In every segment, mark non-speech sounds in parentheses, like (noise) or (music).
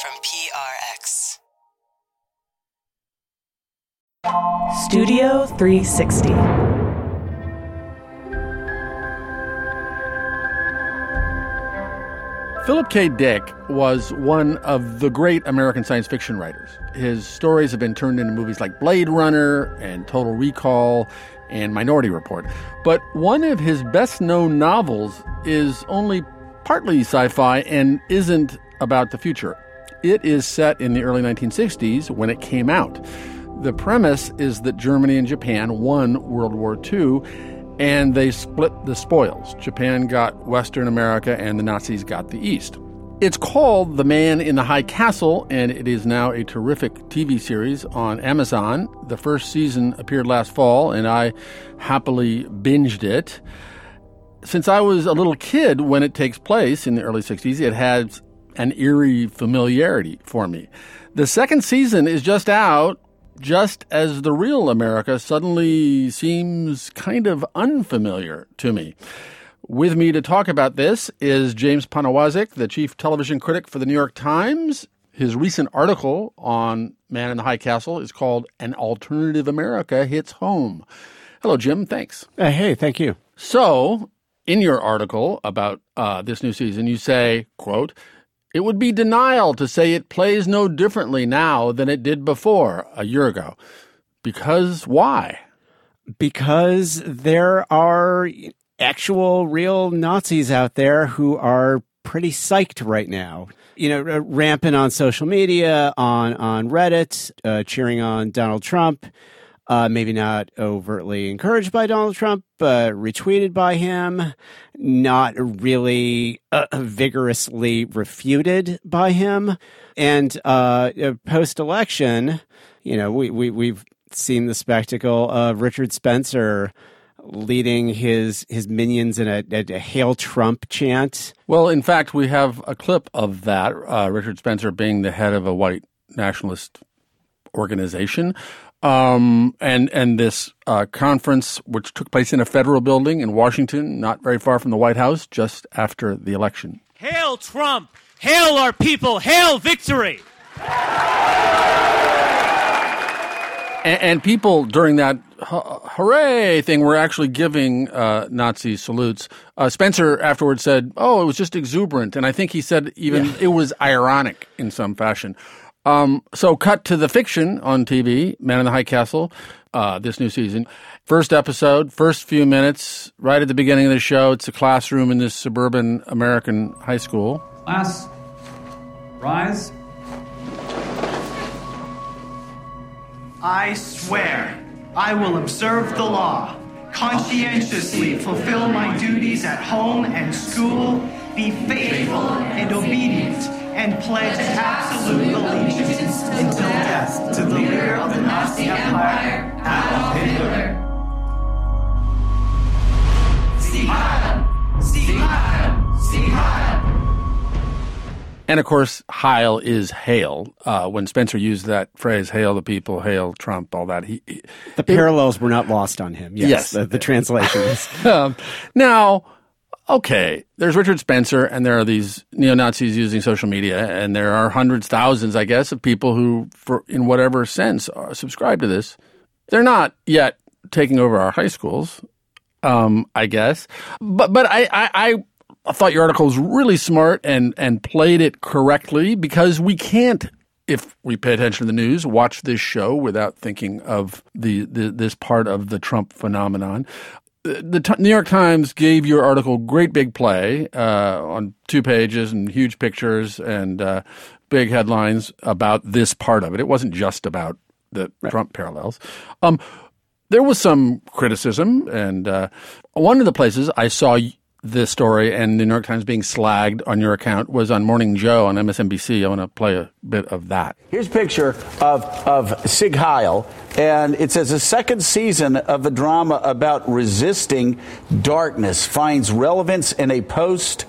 from PRX. Studio 360. Philip K. Dick was one of the great American science fiction writers. His stories have been turned into movies like Blade Runner and Total Recall and Minority Report. But one of his best known novels is only partly sci fi and isn't about the future. It is set in the early 1960s when it came out. The premise is that Germany and Japan won World War II and they split the spoils. Japan got Western America and the Nazis got the East. It's called The Man in the High Castle, and it is now a terrific TV series on Amazon. The first season appeared last fall, and I happily binged it. Since I was a little kid when it takes place in the early 60s, it has an eerie familiarity for me. The second season is just out, just as the real America suddenly seems kind of unfamiliar to me. With me to talk about this is James Poniewozik, the chief television critic for the New York Times. His recent article on Man in the High Castle is called An Alternative America Hits Home. Hello, Jim. Thanks. Uh, hey, thank you. So, in your article about uh, this new season, you say, quote, it would be denial to say it plays no differently now than it did before a year ago. Because why? Because there are actual real Nazis out there who are pretty psyched right now. You know, rampant on social media, on on Reddit, uh, cheering on Donald Trump. Uh, maybe not overtly encouraged by Donald Trump, but retweeted by him, not really uh, vigorously refuted by him. And uh, post election, you know, we, we, we've seen the spectacle of Richard Spencer leading his his minions in a, a, a, hail Trump chant. Well, in fact, we have a clip of that. Uh, Richard Spencer being the head of a white nationalist organization, um, and and this uh, conference, which took place in a federal building in Washington, not very far from the White House, just after the election. Hail Trump! Hail our people! Hail victory! And, and people during that hooray thing were actually giving uh, Nazi salutes. Uh, Spencer afterwards said, "Oh, it was just exuberant," and I think he said even yeah. it was ironic in some fashion. Um, so, cut to the fiction on TV, Man in the High Castle, uh, this new season. First episode, first few minutes, right at the beginning of the show. It's a classroom in this suburban American high school. Class, rise. I swear I will observe the law, conscientiously fulfill my duties at home and school, be faithful and obedient and pledge absolute allegiance until death to the leader of the Nazi Empire, Adolf Hitler. Sieg Heil! Sieg Heil! Sieg Heil! And of course, Heil is hail. Uh, when Spencer used that phrase, hail the people, hail Trump, all that. He, he the parallels it, were not lost on him. Yes. yes. The, the translation is. (laughs) um, now, okay, there's Richard Spencer, and there are these neo Nazis using social media, and there are hundreds, thousands, I guess, of people who, for in whatever sense, are subscribe to this. They're not yet taking over our high schools, um, I guess, but but I, I I thought your article was really smart and and played it correctly because we can't if we pay attention to the news, watch this show without thinking of the, the this part of the Trump phenomenon the T- New York Times gave your article great big play uh, on two pages and huge pictures and uh, big headlines about this part of it. It wasn't just about the right. Trump parallels. Um, there was some criticism, and uh, one of the places I saw this story and the New York Times being slagged on your account was on Morning Joe on MSNBC. I want to play a bit of that. Here's a picture of, of Sieg Heil, and it says a second season of the drama about resisting darkness finds relevance in a post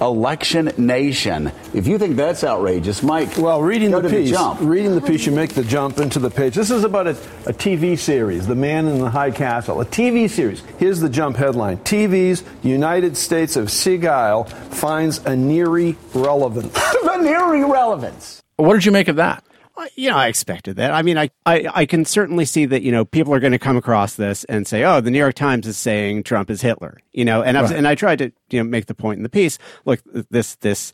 election nation. If you think that's outrageous, Mike, well, reading the piece, the reading the piece, you make the jump into the page. This is about a, a, TV series, The Man in the High Castle, a TV series. Here's the jump headline: TV's United States of Sieg Heil finds a neary relevance. a (laughs) neary relevance. What did you make of that? You know, I expected that. I mean, I, I, I can certainly see that, you know, people are going to come across this and say, oh, the New York Times is saying Trump is Hitler, you know, and, Right. and I tried to, you know, make the point in the piece. Look, this, this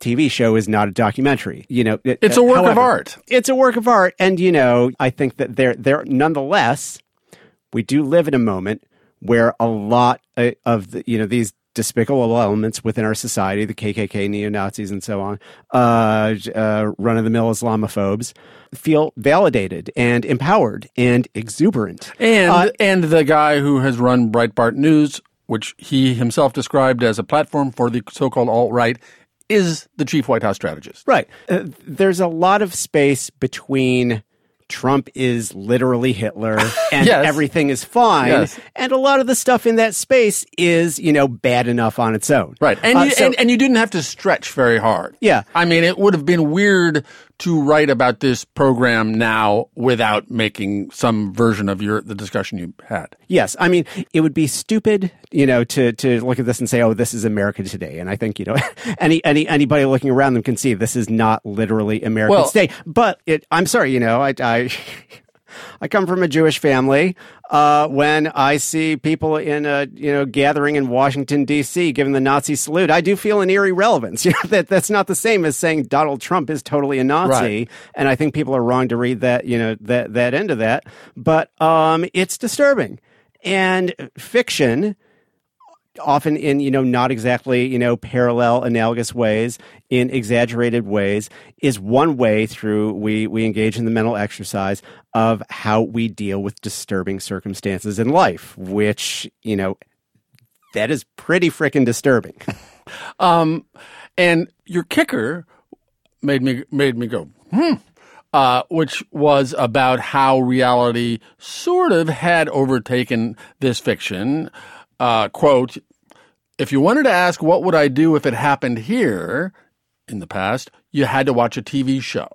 TV show is not a documentary, you know. it- It's a work of art. It's a work of art. And, you know, I think that there, there, nonetheless, we do live in a moment where a lot uh, of the, you know, these despicable elements within our society, the KKK, neo Nazis, and so on, uh, uh, run of the mill Islamophobes, feel validated and empowered and exuberant. And Uh, and the guy who has run Breitbart News, which he himself described as a platform for the so-called alt right, is the chief White House strategist. Right. Uh, there's a lot of space between Trump is literally Hitler (laughs) and Yes. everything is fine. Yes. And a lot of the stuff in that space is, you know, bad enough on its own. Right. And, Uh, you, so- and and you didn't have to stretch very hard. Yeah. I mean, it would have been weird to write about this program now without making some version of your the discussion you had. Yes, I mean it would be stupid, you know, to to look at this and say, "Oh, this is America today." And I think you know, (laughs) any any anybody looking around them can see this is not literally America Well- today. But it, I'm sorry, you know, I. I (laughs) I come from a Jewish family. Uh, when I see people in a you know gathering in Washington D.C. giving the Nazi salute, I do feel an eerie relevance. (laughs) You know that that's not the same as saying Donald Trump is totally a Nazi. Right. And I think people are wrong to read that you know that that end of that. But um, it's disturbing and fiction often in you know not exactly you know parallel analogous ways in exaggerated ways is one way through we we engage in the mental exercise of how we deal with disturbing circumstances in life which you know that is pretty freaking disturbing (laughs) Um, and your kicker made me made me go hmm. Uh, which was about how reality sort of had overtaken this fiction. Uh, quote, if you wanted to ask what would I do if it happened here in the past, you had to watch a TV show,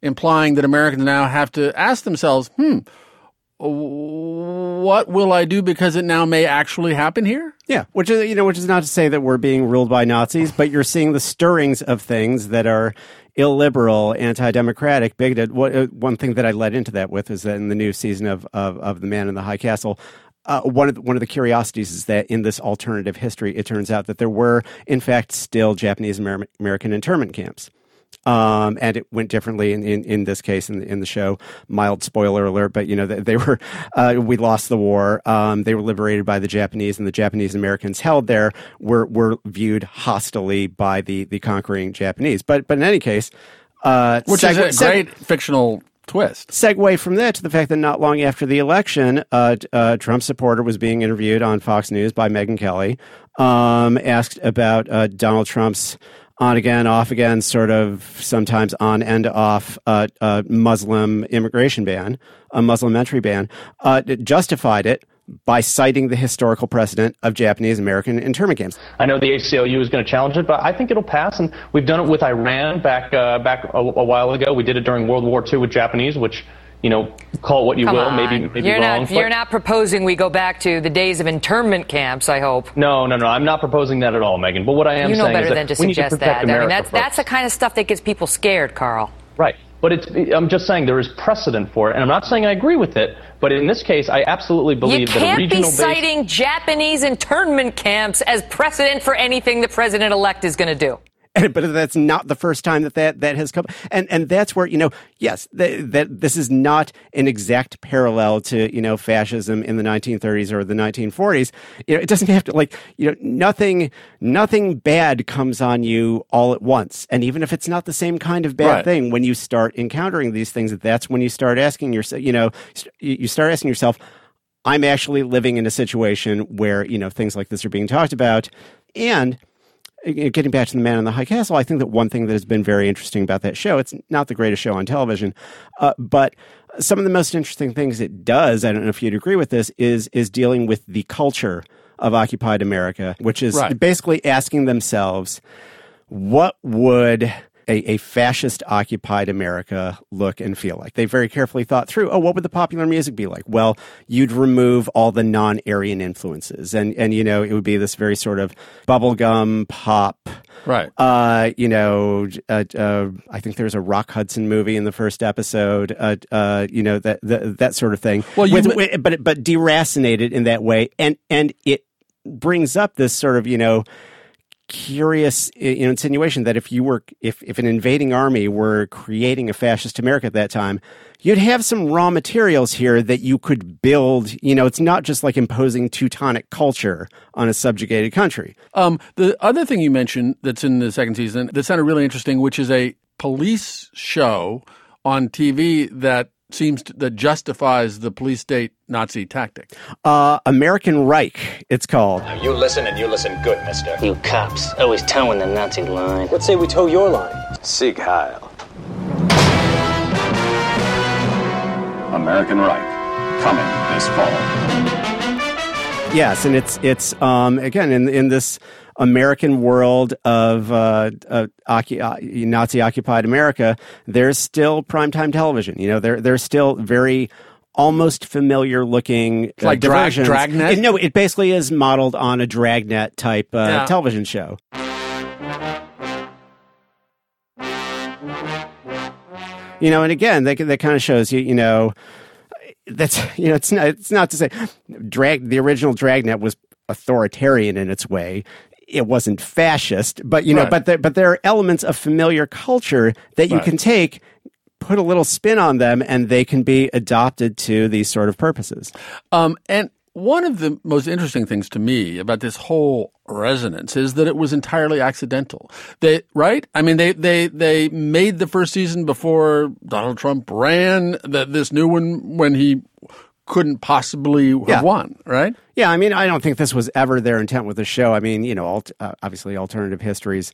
implying that Americans now have to ask themselves, hmm, what will I do because it now may actually happen here? Yeah, which is you know, which is not to say that we're being ruled by Nazis, but you're seeing the stirrings of things that are illiberal, anti-democratic, bigoted. What, uh, one thing that I led into that with is that in the new season of of, of The Man in the High Castle. Uh, one of the, one of the curiosities is that in this alternative history, it turns out that there were, in fact, still Japanese Amer- American internment camps. Um, and it went differently in, in, in this case in the, in the show. Mild spoiler alert, but you know they, they were (laughs) uh, we lost the war. Um, they were liberated by the Japanese, and the Japanese Americans held there were were viewed hostilely by the the conquering Japanese. But but in any case, uh, Which is a seg- great fictional twist. segue from that to the fact that not long after the election, uh, uh, Trump supporter was being interviewed on Fox News by Megyn Kelly, um, asked about uh, Donald Trump's on again, off again, sort of sometimes on and off uh, uh, Muslim immigration ban, a Muslim entry ban, uh, justified it by citing the historical precedent of Japanese American internment camps. I know the ACLU is going to challenge it, but I think it'll pass. And we've done it with Iran back uh, back a, a while ago. We did it during World War II with Japanese, which you know, call it what you Come will, on. maybe maybe you're wrong. Not, but- you're not proposing we go back to the days of internment camps, I hope. No, no, no. I'm not proposing that at all, Megyn. But what I am you know saying better is that than to we need to suggest protect that. I mean, that's, first. that's the kind of stuff that gets people scared, Carl. Right. But it's, I'm just saying there is precedent for it, and I'm not saying I agree with it. But in this case, I absolutely believe that a can't be regional base. citing Japanese internment camps as precedent for anything the president elect is going to do. And, (laughs) but that's not the first time that, that that has come. And and that's where you know, yes, that, that this is not an exact parallel to you know fascism in the 1930s or the 1940s. You know, it doesn't have to like you know nothing nothing bad comes on you all at once. And even if it's not the same kind of bad Right. thing, when you start encountering these things, that's when you start asking yourself. You know, you start asking yourself. I'm actually living in a situation where you know things like this are being talked about, and getting back to the man in the high castle, I think that one thing that has been very interesting about that show, it's not the greatest show on television, uh, but some of the most interesting things it does, I don't know if you'd agree with this, is is dealing with the culture of occupied America, which is Right. basically asking themselves, what would a, a fascist occupied America look and feel like. They very carefully thought through, oh, what would the popular music be like? Well, you'd remove all the non Aryan influences. And, and, you know, it would be this very sort of bubblegum pop. Right. Uh, you know, uh, uh, I think there's a Rock Hudson movie in the first episode. Uh, uh, you know that, that that sort of thing. Well, you With- with- but but deracinated in that way, and and it brings up this sort of you know curious insinuation that if you were if if an invading army were creating a fascist America at that time, you'd have some raw materials here that you could build. You know, it's not just like imposing Teutonic culture on a subjugated country. Um, the other thing you mentioned that's in the second season that sounded really interesting, which is a police show on TV that seems to, that justifies the police state Nazi tactic. Uh, American Reich, it's called. You listen and you listen good, mister. You cops always towing the Nazi line. Let's say we tow your line. Sieg Heil. American Reich, coming this fall. Yes, and it's it's um, again in in this American world of uh, uh, occu- uh, Nazi occupied America. There's still primetime television. You know, there there's still very almost familiar looking uh, Like drag-. Dragnet? It- no, it basically is modeled on a Dragnet type uh, Yeah. television show. You know, and again, that that kind of shows you, you know, that's you know, it's not it's not to say drag the original Dragnet was authoritarian in its way. It wasn't fascist, but you know, Right. but there, but there are elements of familiar culture that you Right. can take, put a little spin on them, and they can be adopted to these sort of purposes. Um, and one of the most interesting things to me about this whole resonance is that it was entirely accidental. They right? I mean, they they they made the first season before Donald Trump ran. The, this new one when he couldn't possibly have Yeah. won. Right? Yeah, I mean, I don't think this was ever their intent with the show. I mean, you know, alt- uh, obviously, alternative histories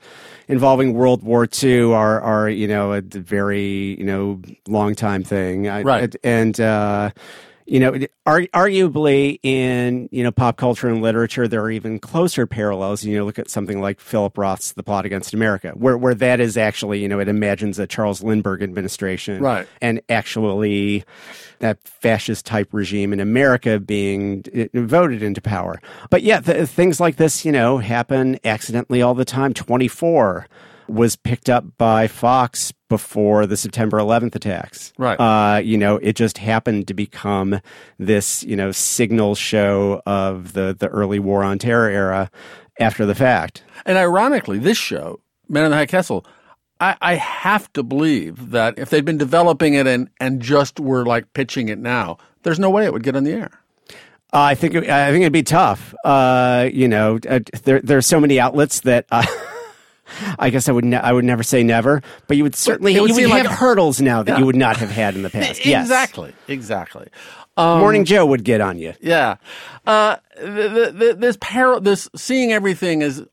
involving World War II are, are you know, a very, you know, long time thing. I- Right. And, uh, you know, ar- arguably in you know pop culture and literature, there are even closer parallels. You know, look at something like Philip Roth's *The Plot Against America*, where where that is actually you know it imagines a Charles Lindbergh administration, Right. and actually that fascist type regime in America being uh, voted into power. But yeah, th- things like this, you know, happen accidentally all the time. 24 was picked up by Fox before the September 11th attacks. Right. Uh, you know, it just happened to become this, you know, signal show of the, the early war on terror era after the fact. And ironically, this show, Man in the High Castle, I, I have to believe that if they'd been developing it and, and just were like pitching it now, there's no way it would get on the air. Uh, I think it, I think it'd be tough. Uh, you know, uh, there there's so many outlets that uh, (laughs) I guess I would ne- I would never say never, but you would certainly you would like have a- hurdles now that Yeah. you would not have had in the (laughs) past. Yes. Exactly. Exactly. Um, Morning Joe would get on you. Yeah. Uh, the, the, this par- this seeing everything as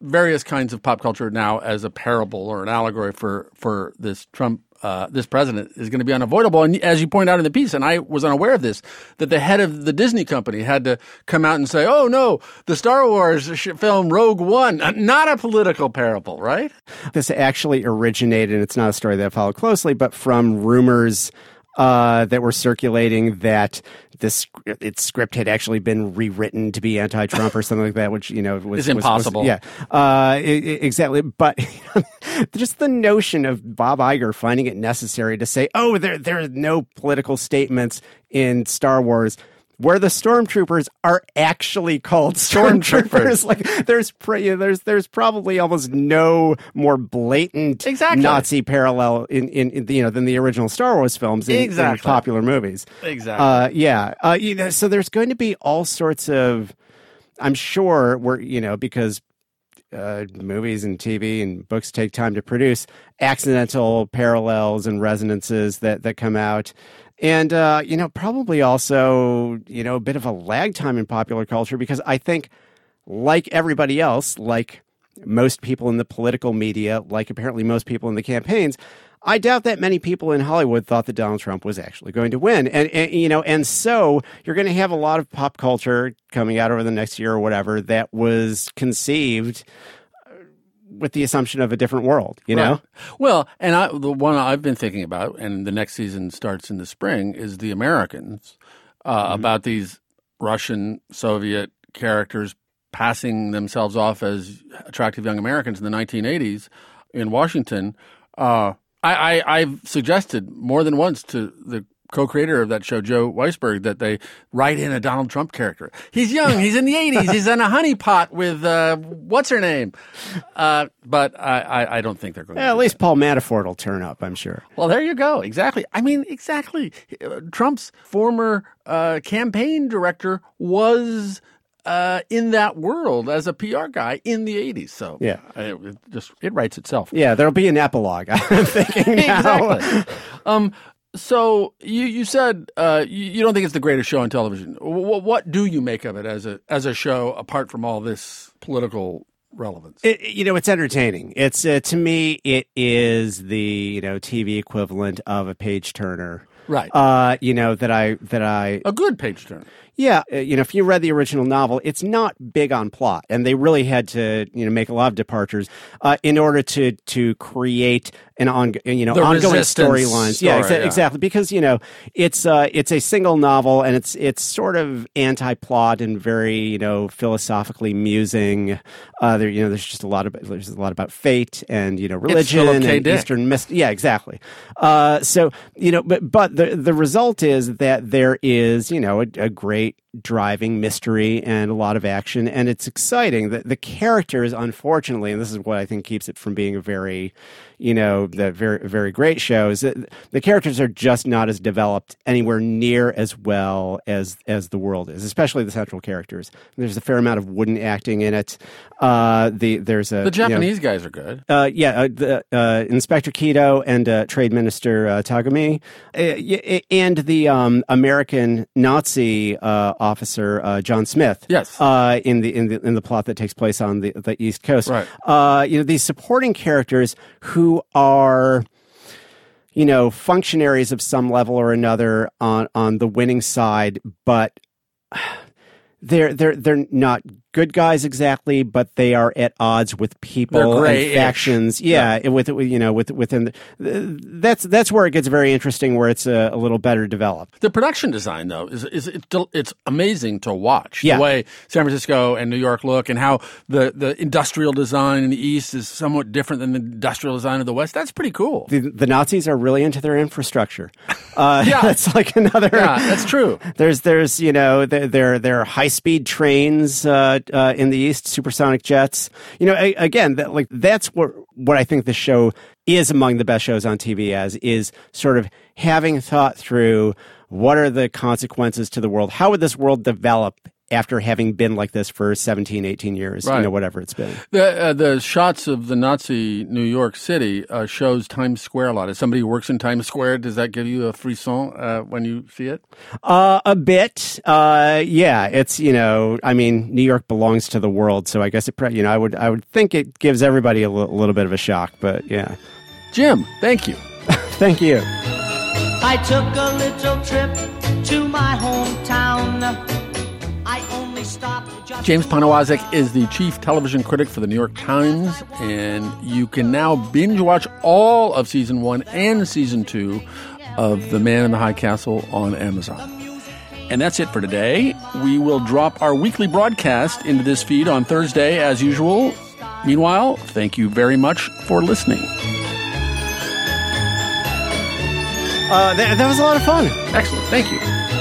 various kinds of pop culture now as a parable or an allegory for for this Trump uh, this president is going to be unavoidable. And as you point out in the piece, and I was unaware of this, that the head of the Disney company had to come out and say, "Oh no, the Star Wars film Rogue One, uh, not a political parable, right?" This actually originated, it's not a story that I followed closely, but from rumors uh, that were circulating that this its script had actually been rewritten to be anti-Trump or something like that, which you know was It's was- was- impossible. yeah, uh, e- e- exactly. But (laughs) just the notion of Bob Iger finding it necessary to say, "Oh, there there are no political statements in Star Wars." Where the stormtroopers are actually called stormtroopers, (laughs) like there's pr- you know, there's there's probably almost no more blatant Exactly. Nazi parallel in, in, in you know than the original Star Wars films in, in Exactly. popular movies. Exactly. Uh, yeah. Uh, you know, so there's going to be all sorts of. I'm sure we're you know because uh, movies and TV and books take time to produce accidental parallels and resonances that that come out. And uh, you know, probably also you know a bit of a lag time in popular culture because I think, like everybody else, like most people in the political media, like apparently most people in the campaigns, I doubt that many people in Hollywood thought that Donald Trump was actually going to win. And, and you know, and so you're going to have a lot of pop culture coming out over the next year or whatever that was conceived with the assumption of a different world, you know? Right. Well, and I, the one I've been thinking about, and the next season starts in the spring, is the Americans uh, Mm-hmm. about these Russian Soviet characters passing themselves off as attractive young Americans in the 1980s in Washington. Uh, I, I, I've suggested more than once to the co-creator of that show, Joe Weisberg, that they write in a Donald Trump character. He's young. He's in the 80s. He's in a honeypot with uh, what's her name. Uh, but I, I, I don't think they're going. To. Yeah, at least Paul Manafort will turn up, I'm sure. Well, there you go. Exactly. I mean, exactly. Trump's former uh, campaign director was uh, in that world as a PR guy in the 80s. So Yeah. it, it just it writes itself. Yeah, there'll be an epilogue. (laughs) I'm thinking (laughs) now. exactly. um, so you you said uh, you, you don't think it's the greatest show on television. What, what do you make of it as a as a show apart from all this political relevance? It, you know, it's entertaining. It's uh, to me, it is the you know TV equivalent of a page turner, Right. Uh, you know that I that I a good page turner. Yeah, uh, you know, if you read the original novel, it's not big on plot, and they really had to, you know, make a lot of departures uh, in order to to create an on, you know, The ongoing storylines. yeah, exa- yeah. exactly. Because you know, it's uh, it's a single novel, and it's it's sort of anti-plot and very, you know, philosophically musing. Uh, there, you know, there's just a lot of there's a lot about fate and you know, religion and Dick. Eastern myst- Yeah, exactly. Uh, so you know, but but the the result is that there is you know a, a great right driving mystery and a lot of action, and it's exciting. The the characters, unfortunately, and this is what I think keeps it from being a very you know the very very great show is that the characters are just not as developed anywhere near as well as as the world is especially the central characters there's a fair amount of wooden acting in it uh the there's a The you know- Japanese guys are good. uh, yeah, uh, the, uh, Inspector Kido and uh, Trade Minister uh, Tagomi, and the um, American Nazi uh, officer uh, John Smith. Yes, uh, in the in the in the plot that takes place on the the East Coast. Right. Uh, you know these supporting characters who are you know functionaries of some level or another on on the winning side, but (sighs) they're they're they're not good guys exactly, but they are at odds with people and factions. Yeah, and with you know with within the, that's that's where it gets very interesting, where it's a, a little better developed. The production design, though, is is it's, it's amazing to watch. Yeah. The way San Francisco and New York look, and how the, the industrial design in the East is somewhat different than the industrial design of the West. That's pretty cool. The, the Nazis are really into their infrastructure. (laughs) Uh, Yeah. (laughs) that's like another. Yeah, that's true. (laughs) There's there's you know there are high speed trains uh, uh, in the east, supersonic jets. You know, a, again, that, like that's what what I think the show is among the best shows on TV as is sort of having thought through what are the consequences to the world. How would this world develop after having been like this for 17, 18 years? Right. You know, whatever it's been. The uh, the shots of the Nazi New York City uh, shows Times Square a lot. As somebody who works in Times Square, does that give you a frisson uh, when you see it? Uh, a bit. Uh, yeah, it's you know, I mean, New York belongs to the world, so I guess it. pre- You know, I would I would think it gives everybody a little bit of a shock, but yeah. Jim, thank you. (laughs) Thank you. I took a little trip to my hometown. James Poniewozik is the chief television critic for the New York Times, and you can now binge watch all of season one and season two of The Man in the High Castle on Amazon. And that's it for today. We will drop our weekly broadcast into this feed on Thursday as usual. Meanwhile, thank you very much for listening. Uh, that, that was a lot of fun. Excellent. Thank you.